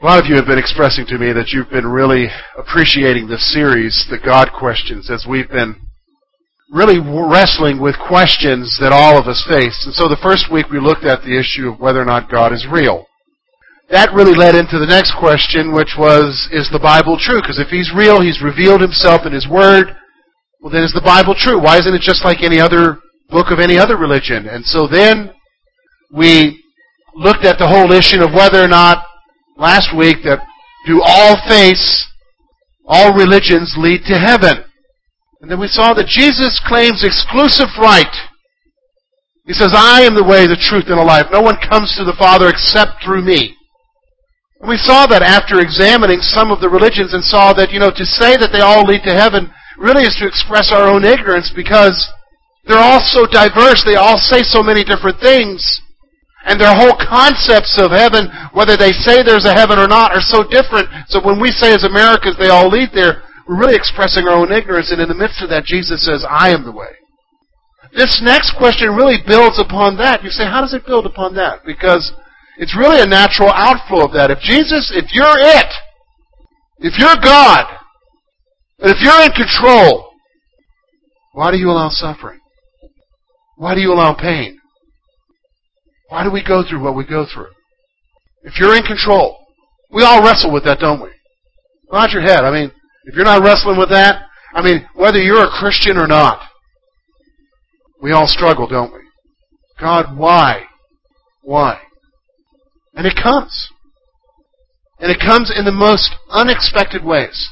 A lot of you have been expressing to me that you've been really appreciating this series, The God Questions, as we've been really wrestling with questions that all of us face. And so the first week we looked at the issue of whether or not God is real. That really led into the next question, which was, is the Bible true? Because if He's real, He's revealed Himself in His Word, well then is the Bible true? Why isn't it just like any other book of any other religion? And so then we looked at the whole issue of whether or not last week that do all faiths, all religions lead to heaven. And then we saw that Jesus claims exclusive right. He says, I am the way, the truth, and the life. No one comes to the Father except through me. And we saw that after examining some of the religions and saw that, you know, to say that they all lead to heaven really is to express our own ignorance because they're all so diverse. They all say so many different things. And their whole concepts of heaven, whether they say there's a heaven or not, are so different. So when we say as Americans they all lead there, we're really expressing our own ignorance. And in the midst of that, Jesus says, I am the way. This next question really builds upon that. You say, how does it build upon that? Because it's really a natural outflow of that. If Jesus, if you're it, if you're God, and if you're in control, why do you allow suffering? Why do you allow pain? Why do we go through what we go through? If you're in control, we all wrestle with that, don't we? Nod your head. I mean, if you're not wrestling with that, I mean, whether you're a Christian or not, we all struggle, don't we? God, why? Why? And it comes. And it comes in the most unexpected ways.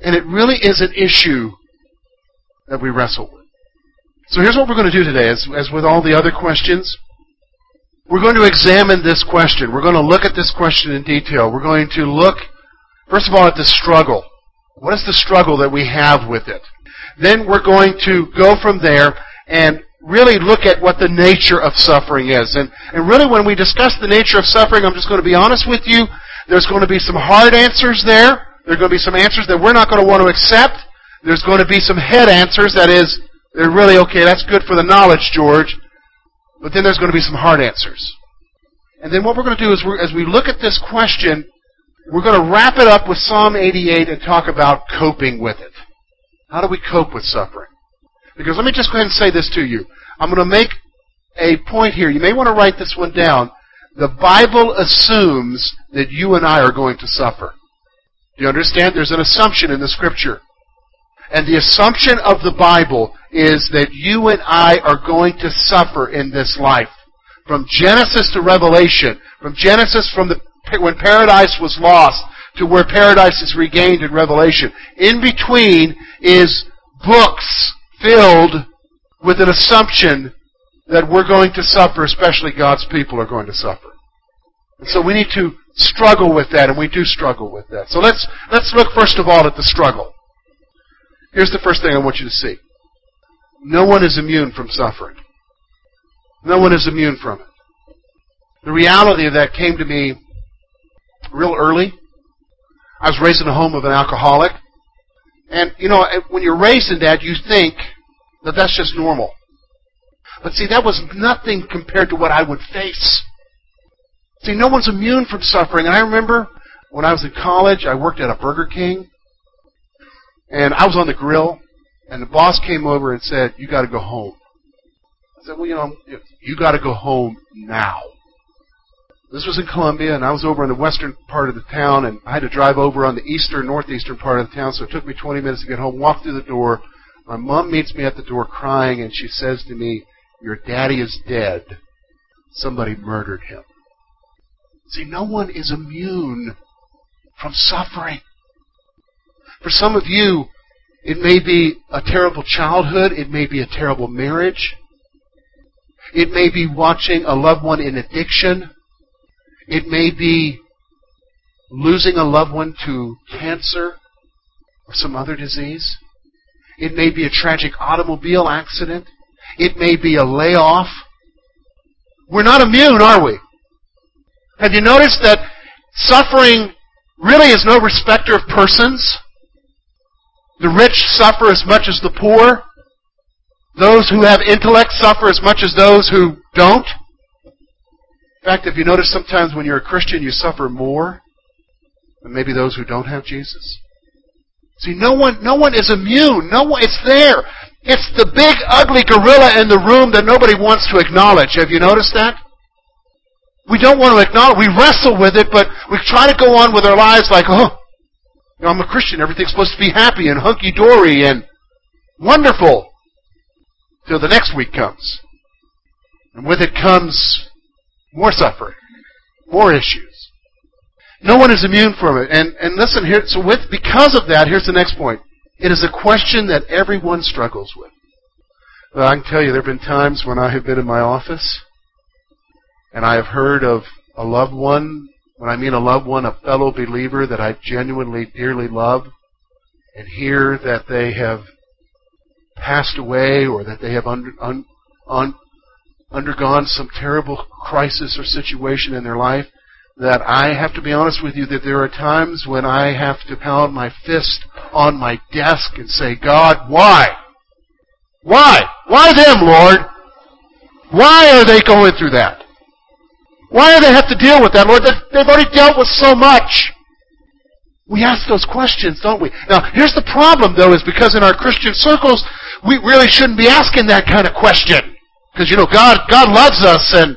And it really is an issue that we wrestle with. So here's what we're going to do today. As, as with all the other questions, we're going to examine this question. We're going to look at this question in detail. We're going to look, first of all, at the struggle. What is the struggle that we have with it? Then we're going to go from there and really look at what the nature of suffering is. And, and really when we discuss the nature of suffering, I'm just going to be honest with you, there's going to be some hard answers there. There are going to be some answers that we're not going to want to accept. There's going to be some head answers, that is, they're really, okay, that's good for the knowledge, George. But then there's going to be some hard answers. And then what we're going to do is, as we look at this question, we're going to wrap it up with Psalm 88 and talk about coping with it. How do we cope with suffering? Because let me just go ahead and say this to you. I'm going to make a point here. You may want to write this one down. The Bible assumes that you and I are going to suffer. Do you understand? There's an assumption in the Scripture. And the assumption of the Bible is that you and I are going to suffer in this life. From Genesis to Revelation, from Genesis from the, when paradise was lost to where paradise is regained in Revelation. In between is books filled with an assumption that we're going to suffer, especially God's people are going to suffer. And so we need to struggle with that, and we do struggle with that. So let's, let's look first of all at the struggle. Here's the first thing I want you to see. No one is immune from suffering. No one is immune from it. The reality of that came to me real early. I was raised in a home of an alcoholic. And, you know, when you're raised in that, you think that that's just normal. But see, that was nothing compared to what I would face. See, no one's immune from suffering. And I remember when I was in college, I worked at a Burger King. And I was on the grill, and the boss came over and said, You got to go home. I said, Well, you know, you got to go home now. This was in Columbia, and I was over in the western part of the town, and I had to drive over on the eastern, northeastern part of the town, so it took me 20 minutes to get home, walk through the door. My mom meets me at the door crying, and she says to me, Your daddy is dead. Somebody murdered him. See, no one is immune from suffering. For some of you, it may be a terrible childhood. It may be a terrible marriage. It may be watching a loved one in addiction. It may be losing a loved one to cancer. or some other disease. It may be a tragic automobile accident. It may be a layoff. We're not immune, are we? Have you noticed that suffering really is no respecter of persons? The rich suffer as much as the poor. Those who have intellect suffer as much as those who don't. In fact, if you notice sometimes when you're a Christian, you suffer more than maybe those who don't have Jesus. See, no one, no one is immune. No one, it's there. It's the big, ugly gorilla in the room that nobody wants to acknowledge. Have you noticed that? We don't want to acknowledge. We wrestle with it, but we try to go on with our lives like, oh, you know, I'm a Christian. Everything's supposed to be happy and hunky dory and wonderful till the next week comes. And with it comes more suffering, more issues. No one is immune from it. And, and listen here, so with, because of that, here's the next point. It is a question that everyone struggles with. Well, I can tell you there have been times when I have been in my office and I have heard of a loved one, when I mean a loved one, a fellow believer that I genuinely, dearly love, and hear that they have passed away or that they have under, un, un, undergone some terrible crisis or situation in their life, that I have to be honest with you that there are times when I have to pound my fist on my desk and say, God, why? Why? Why them, Lord? Why are they going through that? Why do they have to deal with that, Lord? They've already dealt with so much. We ask those questions, don't we? Now, here's the problem, though, is because in our Christian circles, we really shouldn't be asking that kind of question. Because, you know, God, God loves us and,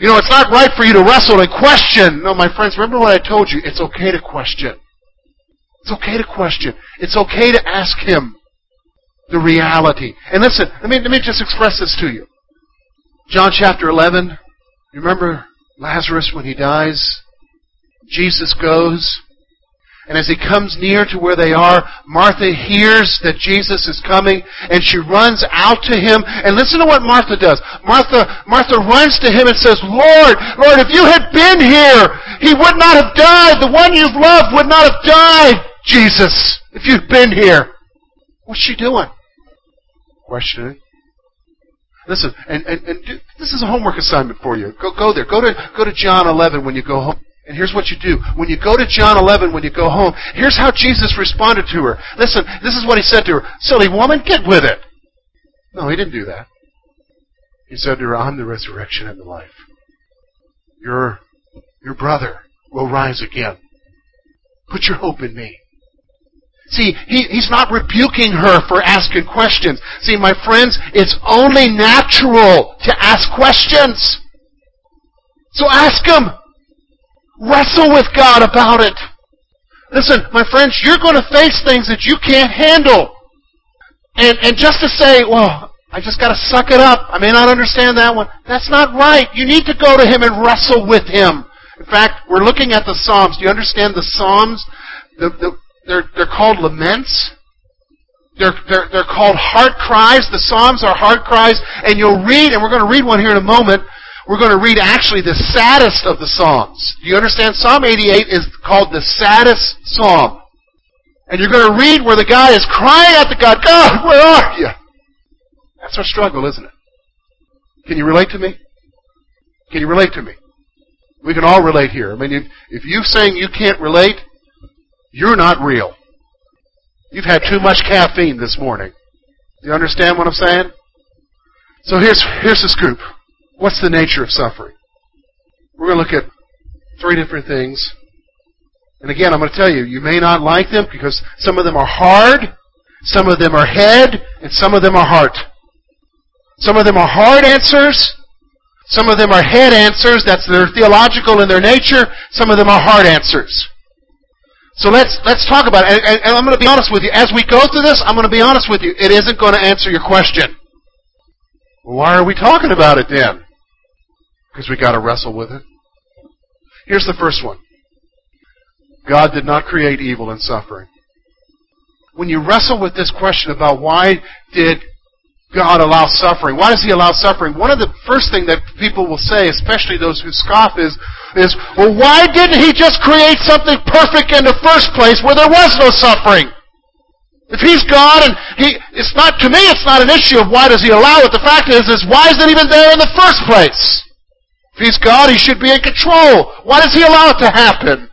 you know, it's not right for you to wrestle and question. No, my friends, remember what I told you. It's okay to question. It's okay to question. It's okay to ask Him the reality. And listen, let me, let me just express this to you. John chapter 11, remember Lazarus when he dies? Jesus goes and as he comes near to where they are, Martha hears that Jesus is coming and she runs out to him. And listen to what Martha does. Martha, Martha runs to him and says, Lord, Lord, if you had been here, he would not have died. The one you've loved would not have died, Jesus, if you'd been here. What's she doing? Questioning. Listen, and, and, and do, this is a homework assignment for you. Go, go there. Go to, go to John 11 when you go home. And here's what you do. When you go to John 11, when you go home, here's how Jesus responded to her. Listen, this is what he said to her. Silly woman, get with it. No, he didn't do that. He said to her, I'm the resurrection and the life. Your, your brother will rise again. Put your hope in me. See, he, he's not rebuking her for asking questions. See, my friends, it's only natural to ask questions. So ask them. Wrestle with God about it. Listen, my friends, you're going to face things that you can't handle. And, and just to say, well, I just got to suck it up. I may not understand that one. That's not right. You need to go to Him and wrestle with Him. In fact, we're looking at the Psalms. Do you understand the Psalms? The, the, they're, they're called laments. They're, they're, they're called heart cries. The Psalms are heart cries. And you'll read, and we're going to read one here in a moment, we're going to read actually the saddest of the Psalms. Do you understand? Psalm 88 is called the saddest Psalm. And you're going to read where the guy is crying out to God, God, where are you? That's our struggle, isn't it? Can you relate to me? Can you relate to me? We can all relate here. I mean, if, if you're saying you can't relate, you're not real. You've had too much caffeine this morning. Do you understand what I'm saying? So here's, here's the scoop. What's the nature of suffering? We're going to look at three different things. And again, I'm going to tell you, you may not like them because some of them are hard, some of them are head, and some of them are heart. Some of them are hard answers, some of them are head answers, that's they're theological in their nature, some of them are hard answers. So let's let's talk about it. And, and I'm going to be honest with you. As we go through this, I'm going to be honest with you. It isn't going to answer your question. Why are we talking about it then? because we got to wrestle with it. Here's the first one God did not create evil and suffering. When you wrestle with this question about why did God allow suffering? Why does He allow suffering? One of the first thing that people will say, especially those who scoff, is, is, well, why didn't He just create something perfect in the first place where there was no suffering? If He's God and He, it's not, to me it's not an issue of why does He allow it. The fact is, is why is it even there in the first place? If He's God, He should be in control. Why does He allow it to happen?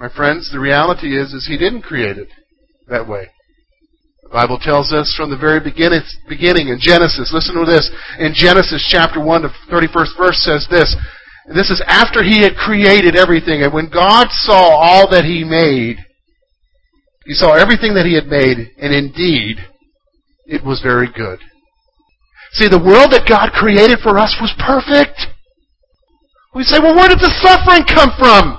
My friends, the reality is, is He didn't create it that way. Bible tells us from the very beginning, beginning in Genesis, listen to this, in Genesis chapter 1, to 31st verse says this, this is after He had created everything, and when God saw all that He made, He saw everything that He had made, and indeed, it was very good. See, the world that God created for us was perfect. We say, well, where did the suffering come from?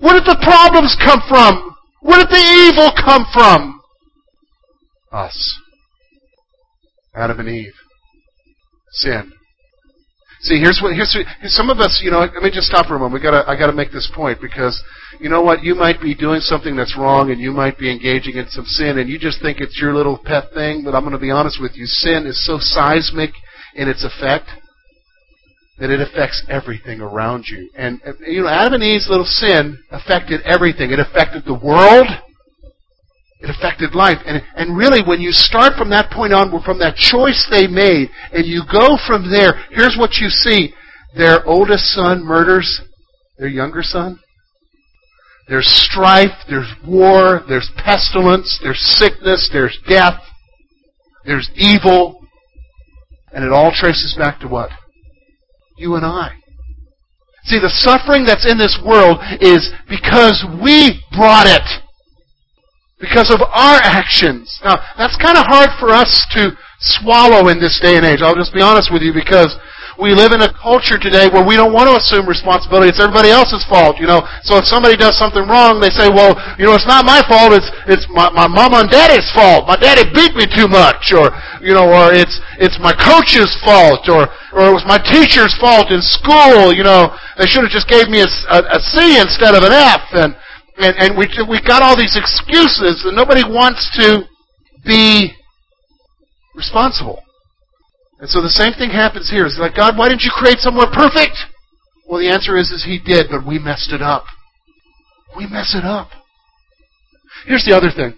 Where did the problems come from? Where did the evil come from? Us. Adam and Eve. Sin. See, here's what here's, some of us. You know, let me just stop for a moment. We gotta I gotta make this point because you know what? You might be doing something that's wrong, and you might be engaging in some sin, and you just think it's your little pet thing. But I'm going to be honest with you. Sin is so seismic in its effect that it affects everything around you. And you know, Adam and Eve's little sin affected everything. It affected the world. It affected life. And, and really, when you start from that point on, from that choice they made, and you go from there, here's what you see. Their oldest son murders their younger son. There's strife, there's war, there's pestilence, there's sickness, there's death, there's evil. And it all traces back to what? You and I. See, the suffering that's in this world is because we brought it because of our actions. Now, that's kind of hard for us to swallow in this day and age. I'll just be honest with you because we live in a culture today where we don't want to assume responsibility. It's everybody else's fault, you know. So if somebody does something wrong, they say, well, you know, it's not my fault. It's, it's my, my mama and daddy's fault. My daddy beat me too much. Or, you know, or it's, it's my coach's fault. Or, or it was my teacher's fault in school. You know, they should have just gave me a, a, a C instead of an F. And, and, and we, we got all these excuses and nobody wants to be responsible. And so the same thing happens here. It's like, God, why didn't you create somewhere perfect? Well, the answer is, is He did, but we messed it up. We mess it up. Here's the other thing.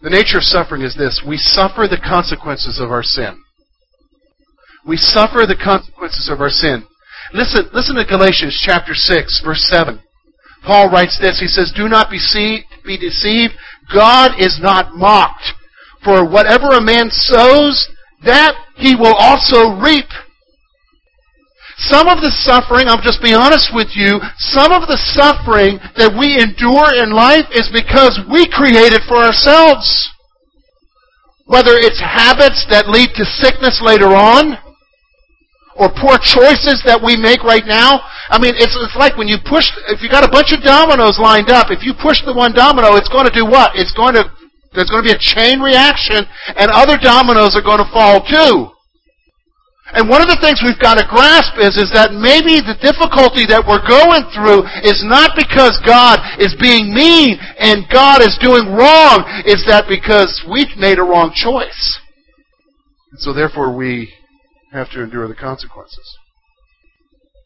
The nature of suffering is this. We suffer the consequences of our sin. We suffer the consequences of our sin. Listen, listen to Galatians chapter 6, verse 7. Paul writes this. He says, Do not be, be deceived. God is not mocked. For whatever a man sows, that he will also reap. Some of the suffering, I'll just be honest with you, some of the suffering that we endure in life is because we create it for ourselves. Whether it's habits that lead to sickness later on, or poor choices that we make right now. I mean, it's, it's like when you push, if you got a bunch of dominoes lined up, if you push the one domino, it's going to do what? It's going to, there's going to be a chain reaction and other dominoes are going to fall too. And one of the things we've got to grasp is, is that maybe the difficulty that we're going through is not because God is being mean and God is doing wrong. It's that because we've made a wrong choice. And so therefore we have to endure the consequences.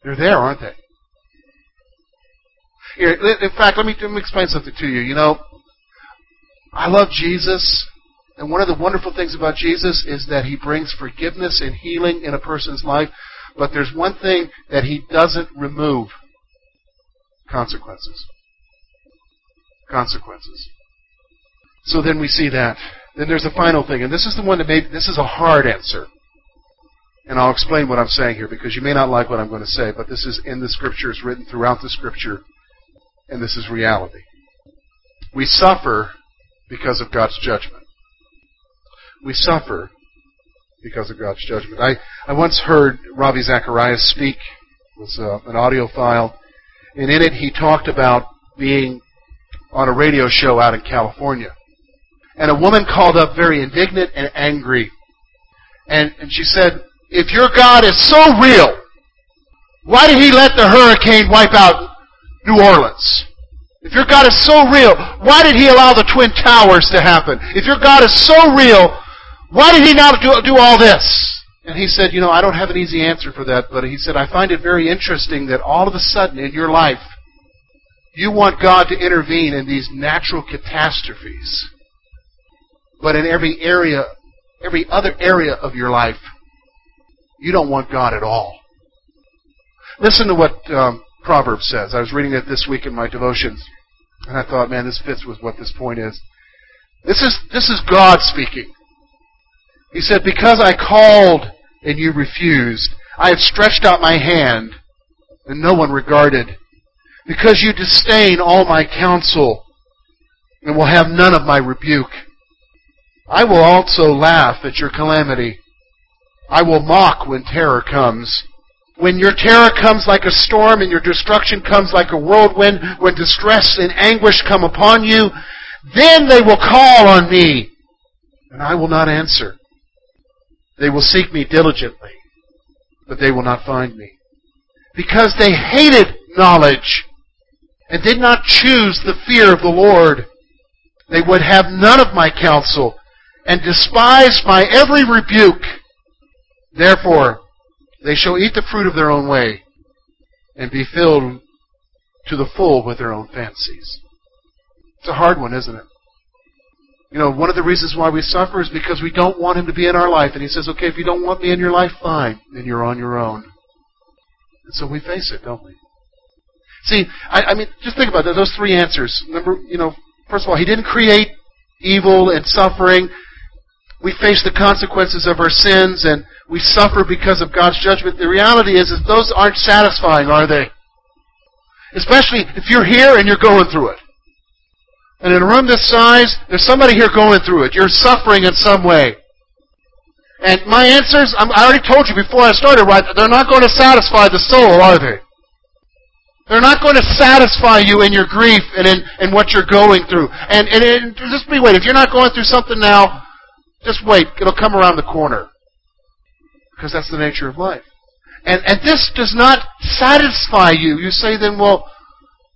They're there, aren't they? Here, in fact, let me, let me explain something to you. You know, I love Jesus, and one of the wonderful things about Jesus is that he brings forgiveness and healing in a person's life. But there's one thing that he doesn't remove consequences. Consequences. So then we see that. Then there's the final thing, and this is the one that made this is a hard answer. And I'll explain what I'm saying here because you may not like what I'm going to say, but this is in the Scriptures, written throughout the Scripture, and this is reality. We suffer because of God's judgment. We suffer because of God's judgment. I, I once heard Ravi Zacharias speak. It was uh, an audio file. And in it, he talked about being on a radio show out in California. And a woman called up very indignant and angry. And, and she said, if your God is so real, why did he let the hurricane wipe out New Orleans? If your God is so real, why did he allow the Twin Towers to happen? If your God is so real, why did he not do, do all this? And he said, You know, I don't have an easy answer for that, but he said, I find it very interesting that all of a sudden in your life, You want God to intervene in these natural catastrophes. But in every area, every other area of your life, you don't want God at all. Listen to what um, Proverbs says. I was reading it this week in my devotions, and I thought, man, this fits with what this point is. This is this is God speaking. He said, "Because I called and you refused, I have stretched out my hand, and no one regarded. Because you disdain all my counsel, and will have none of my rebuke." I will also laugh at your calamity. I will mock when terror comes. When your terror comes like a storm and your destruction comes like a whirlwind, when distress and anguish come upon you, then they will call on me, and I will not answer. They will seek me diligently, but they will not find me. Because they hated knowledge and did not choose the fear of the Lord, they would have none of my counsel and despised my every rebuke. Therefore, they shall eat the fruit of their own way and be filled to the full with their own fancies. It's a hard one, isn't it? You know, one of the reasons why we suffer is because we don't want Him to be in our life. And He says, okay, if you don't want me in your life, fine. Then you're on your own. And so we face it, don't we? See, I, I mean, just think about those three answers. Remember, you know, first of all, He didn't create evil and suffering we face the consequences of our sins and we suffer because of God's judgment. The reality is, is those aren't satisfying, are they? Especially if you're here and you're going through it. And in a room this size, there's somebody here going through it. You're suffering in some way. And my answers, I already told you before I started, right? They're not going to satisfy the soul, are they? They're not going to satisfy you in your grief and in, in what you're going through. And, and, and just be wait. If you're not going through something now, just wait. It'll come around the corner. Because that's the nature of life. And, and this does not satisfy you. You say then, well,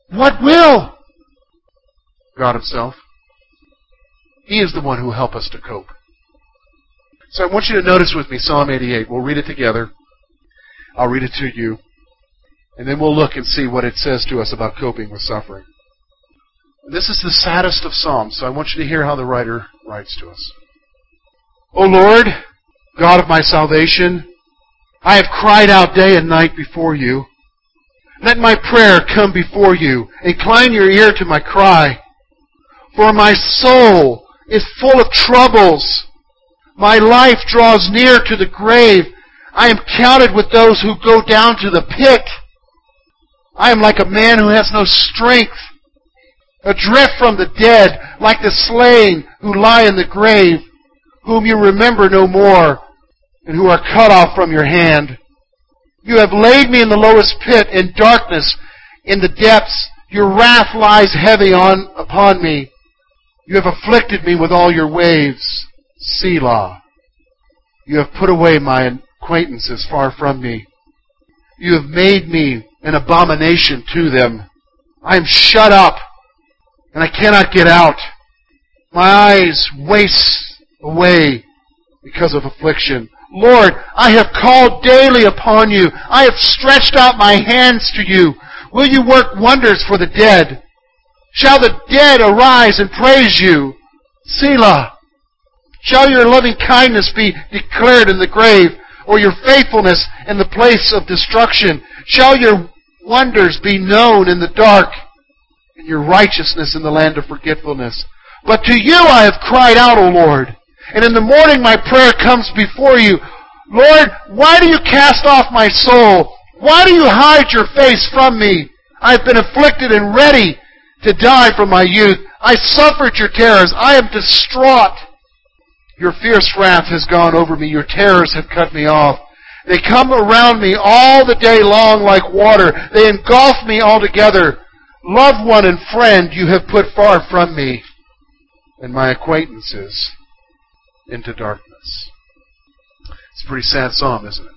what will? God Himself. He is the one who will help us to cope. So I want you to notice with me Psalm 88. We'll read it together. I'll read it to you. And then we'll look and see what it says to us about coping with suffering. This is the saddest of Psalms, so I want you to hear how the writer writes to us. O Lord, God of my salvation, I have cried out day and night before you. Let my prayer come before you. Incline your ear to my cry. For my soul is full of troubles. My life draws near to the grave. I am counted with those who go down to the pit. I am like a man who has no strength, adrift from the dead, like the slain who lie in the grave whom you remember no more, and who are cut off from your hand. You have laid me in the lowest pit, in darkness, in the depths. Your wrath lies heavy on upon me. You have afflicted me with all your waves. Selah. You have put away my acquaintances far from me. You have made me an abomination to them. I am shut up, and I cannot get out. My eyes waste away because of affliction. Lord, I have called daily upon you. I have stretched out my hands to you. Will you work wonders for the dead? Shall the dead arise and praise you? Selah. Shall your loving kindness be declared in the grave, or your faithfulness in the place of destruction? Shall your wonders be known in the dark, and your righteousness in the land of forgetfulness? But to you I have cried out, O Lord. And in the morning my prayer comes before you. Lord, why do you cast off my soul? Why do you hide your face from me? I've been afflicted and ready to die from my youth. I suffered your terrors. I am distraught. Your fierce wrath has gone over me. Your terrors have cut me off. They come around me all the day long like water. They engulf me altogether. Loved one and friend you have put far from me, and my acquaintances into darkness. It's a pretty sad psalm, isn't it?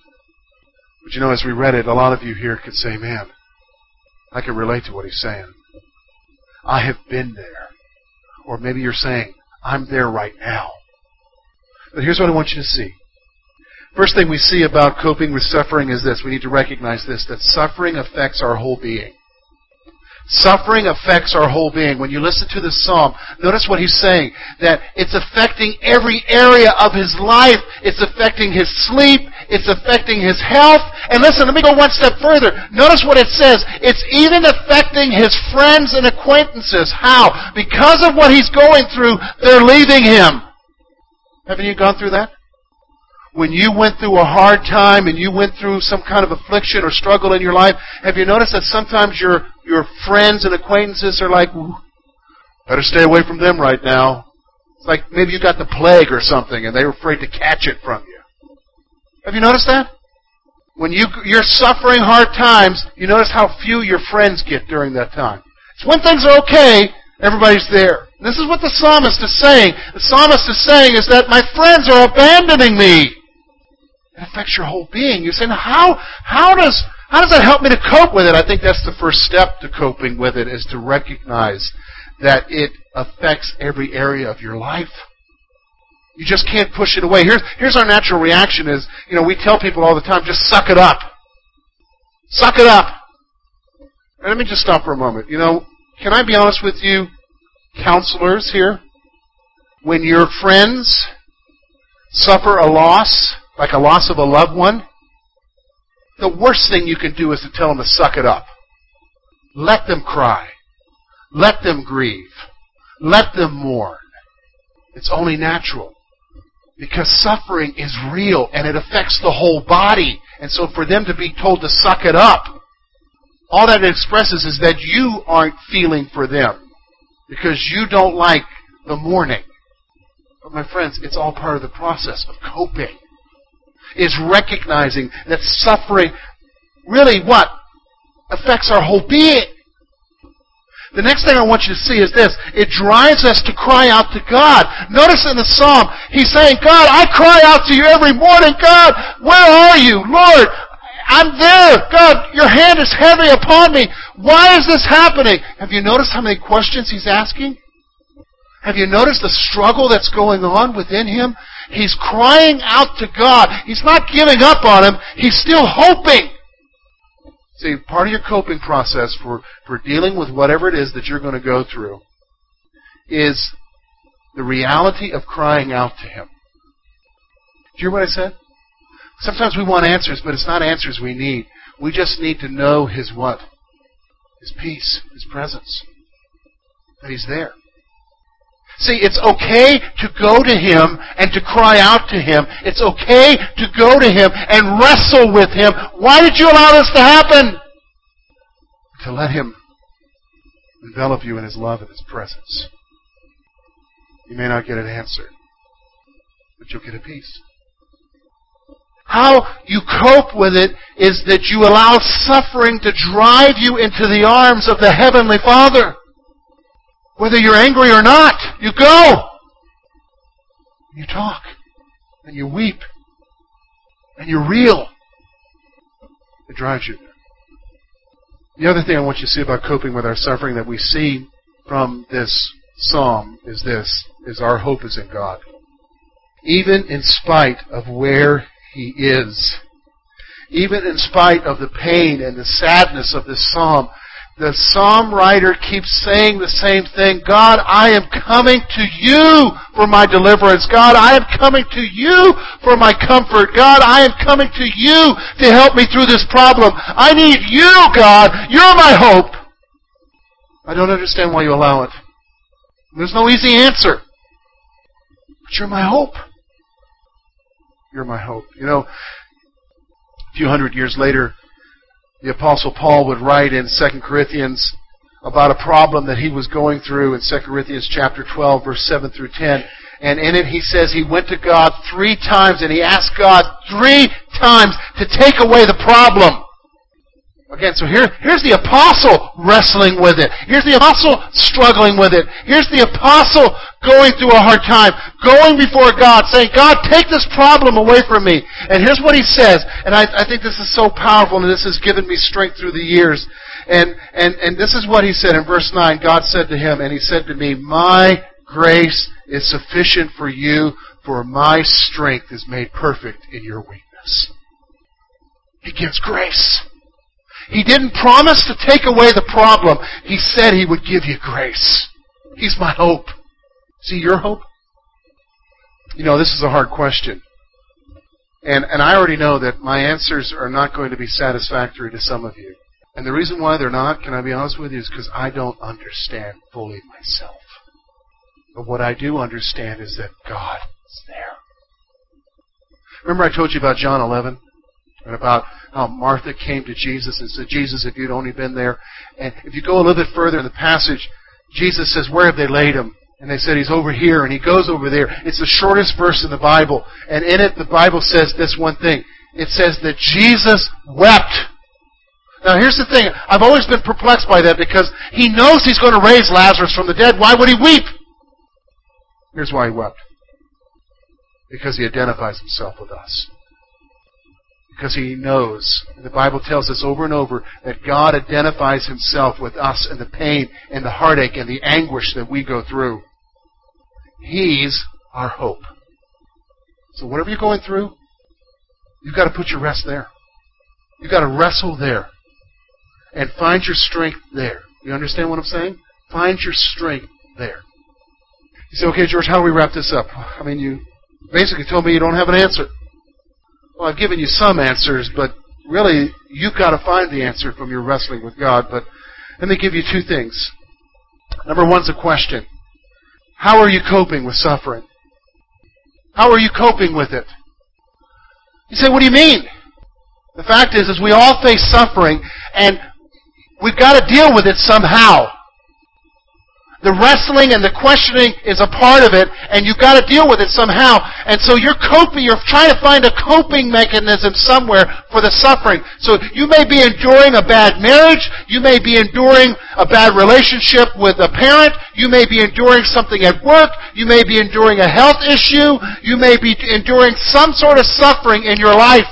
But you know, as we read it, a lot of you here could say, man, I can relate to what he's saying. I have been there. Or maybe you're saying, I'm there right now. But here's what I want you to see. First thing we see about coping with suffering is this. We need to recognize this, that suffering affects our whole being. Suffering affects our whole being. When you listen to this psalm, notice what he's saying. That it's affecting every area of his life. It's affecting his sleep. It's affecting his health. And listen, let me go one step further. Notice what it says. It's even affecting his friends and acquaintances. How? Because of what he's going through, they're leaving him. Haven't you gone through that? When you went through a hard time and you went through some kind of affliction or struggle in your life, have you noticed that sometimes your your friends and acquaintances are like, better stay away from them right now. It's like maybe you got the plague or something and they were afraid to catch it from you. Have you noticed that? When you you're suffering hard times, you notice how few your friends get during that time. It's when things are okay, everybody's there. This is what the psalmist is saying. The psalmist is saying is that my friends are abandoning me. Affects your whole being. You're saying, how, how does, how does that help me to cope with it? I think that's the first step to coping with it is to recognize that it affects every area of your life. You just can't push it away. Here's, here's our natural reaction is, you know, we tell people all the time, just suck it up. Suck it up. And let me just stop for a moment. You know, can I be honest with you, counselors here? When your friends suffer a loss, like a loss of a loved one, the worst thing you can do is to tell them to suck it up. Let them cry. Let them grieve. Let them mourn. It's only natural. Because suffering is real and it affects the whole body. And so for them to be told to suck it up, all that expresses is that you aren't feeling for them. Because you don't like the mourning. But my friends, it's all part of the process of coping is recognizing that suffering really what? Affects our whole being. The next thing I want you to see is this. It drives us to cry out to God. Notice in the psalm, he's saying, God, I cry out to you every morning. God, where are you? Lord, I'm there. God, your hand is heavy upon me. Why is this happening? Have you noticed how many questions he's asking? Have you noticed the struggle that's going on within him? He's crying out to God. He's not giving up on him. He's still hoping. See, part of your coping process for, for dealing with whatever it is that you're going to go through is the reality of crying out to Him. Do you hear what I said? Sometimes we want answers, but it's not answers we need. We just need to know His what? His peace, His presence. That He's there. See, it's okay to go to Him and to cry out to Him. It's okay to go to Him and wrestle with Him. Why did you allow this to happen? To let Him envelop you in His love and His presence. You may not get an answer, but you'll get a peace. How you cope with it is that you allow suffering to drive you into the arms of the Heavenly Father. Whether you're angry or not, you go. You talk. And you weep. And you're real. It drives you. The other thing I want you to see about coping with our suffering that we see from this psalm is this, is our hope is in God. Even in spite of where He is, even in spite of the pain and the sadness of this psalm, the psalm writer keeps saying the same thing. God, I am coming to you for my deliverance. God, I am coming to you for my comfort. God, I am coming to you to help me through this problem. I need you, God. You're my hope. I don't understand why you allow it. There's no easy answer. But you're my hope. You're my hope. You know, a few hundred years later, the Apostle Paul would write in 2 Corinthians about a problem that he was going through in 2 Corinthians chapter 12, verse 7 through 10. And in it he says he went to God three times and he asked God three times to take away the problem. Again, so here, here's the apostle wrestling with it. Here's the apostle struggling with it. Here's the apostle going through a hard time, going before God, saying, God, take this problem away from me. And here's what he says, and I, I think this is so powerful, and this has given me strength through the years. And, and, and this is what he said in verse 9. God said to him, and he said to me, My grace is sufficient for you, for my strength is made perfect in your weakness. He gives grace. He didn't promise to take away the problem. He said He would give you grace. He's my hope. Is He your hope? You know, this is a hard question. And, and I already know that my answers are not going to be satisfactory to some of you. And the reason why they're not, can I be honest with you, is because I don't understand fully myself. But what I do understand is that God is there. Remember I told you about John 11? And about how Martha came to Jesus and said, Jesus, if you'd only been there. And if you go a little bit further in the passage, Jesus says, Where have they laid him? And they said, He's over here, and he goes over there. It's the shortest verse in the Bible. And in it, the Bible says this one thing. It says that Jesus wept. Now here's the thing. I've always been perplexed by that because he knows he's going to raise Lazarus from the dead. Why would he weep? Here's why he wept. Because he identifies himself with us. Because he knows, the Bible tells us over and over, that God identifies himself with us and the pain and the heartache and the anguish that we go through. He's our hope. So whatever you're going through, you've got to put your rest there. You've got to wrestle there. And find your strength there. You understand what I'm saying? Find your strength there. You say, okay, George, how do we wrap this up? I mean, you basically told me you don't have an answer. Well, I've given you some answers, but really, you've got to find the answer from your wrestling with God. But let me give you two things. Number one's a question. How are you coping with suffering? How are you coping with it? You say, what do you mean? The fact is, is we all face suffering, and we've got to deal with it somehow. The wrestling and the questioning is a part of it, and you've got to deal with it somehow. And so you're coping, you're trying to find a coping mechanism somewhere for the suffering. So you may be enduring a bad marriage, you may be enduring a bad relationship with a parent, you may be enduring something at work, you may be enduring a health issue, you may be enduring some sort of suffering in your life.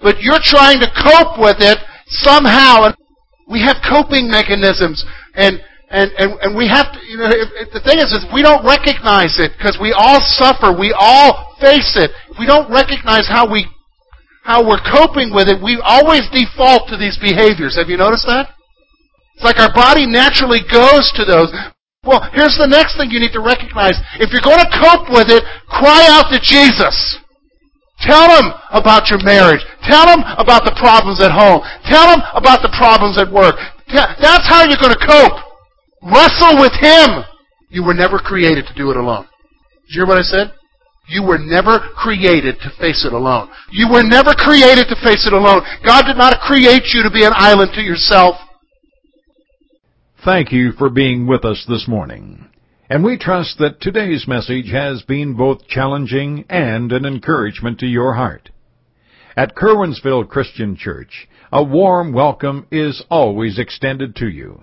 But you're trying to cope with it somehow. And we have coping mechanisms. And and, and, and we have to, you know, the thing is, is we don't recognize it because we all suffer. We all face it. If we don't recognize how we, how we're coping with it, we always default to these behaviors. Have you noticed that? It's like our body naturally goes to those. Well, here's the next thing you need to recognize. If you're going to cope with it, cry out to Jesus. Tell him about your marriage. Tell him about the problems at home. Tell him about the problems at work. That's how you're going to cope. Wrestle with Him. You were never created to do it alone. Did you hear what I said? You were never created to face it alone. You were never created to face it alone. God did not create you to be an island to yourself. Thank you for being with us this morning. And we trust that today's message has been both challenging and an encouragement to your heart. At Curwensville Christian Church, a warm welcome is always extended to you.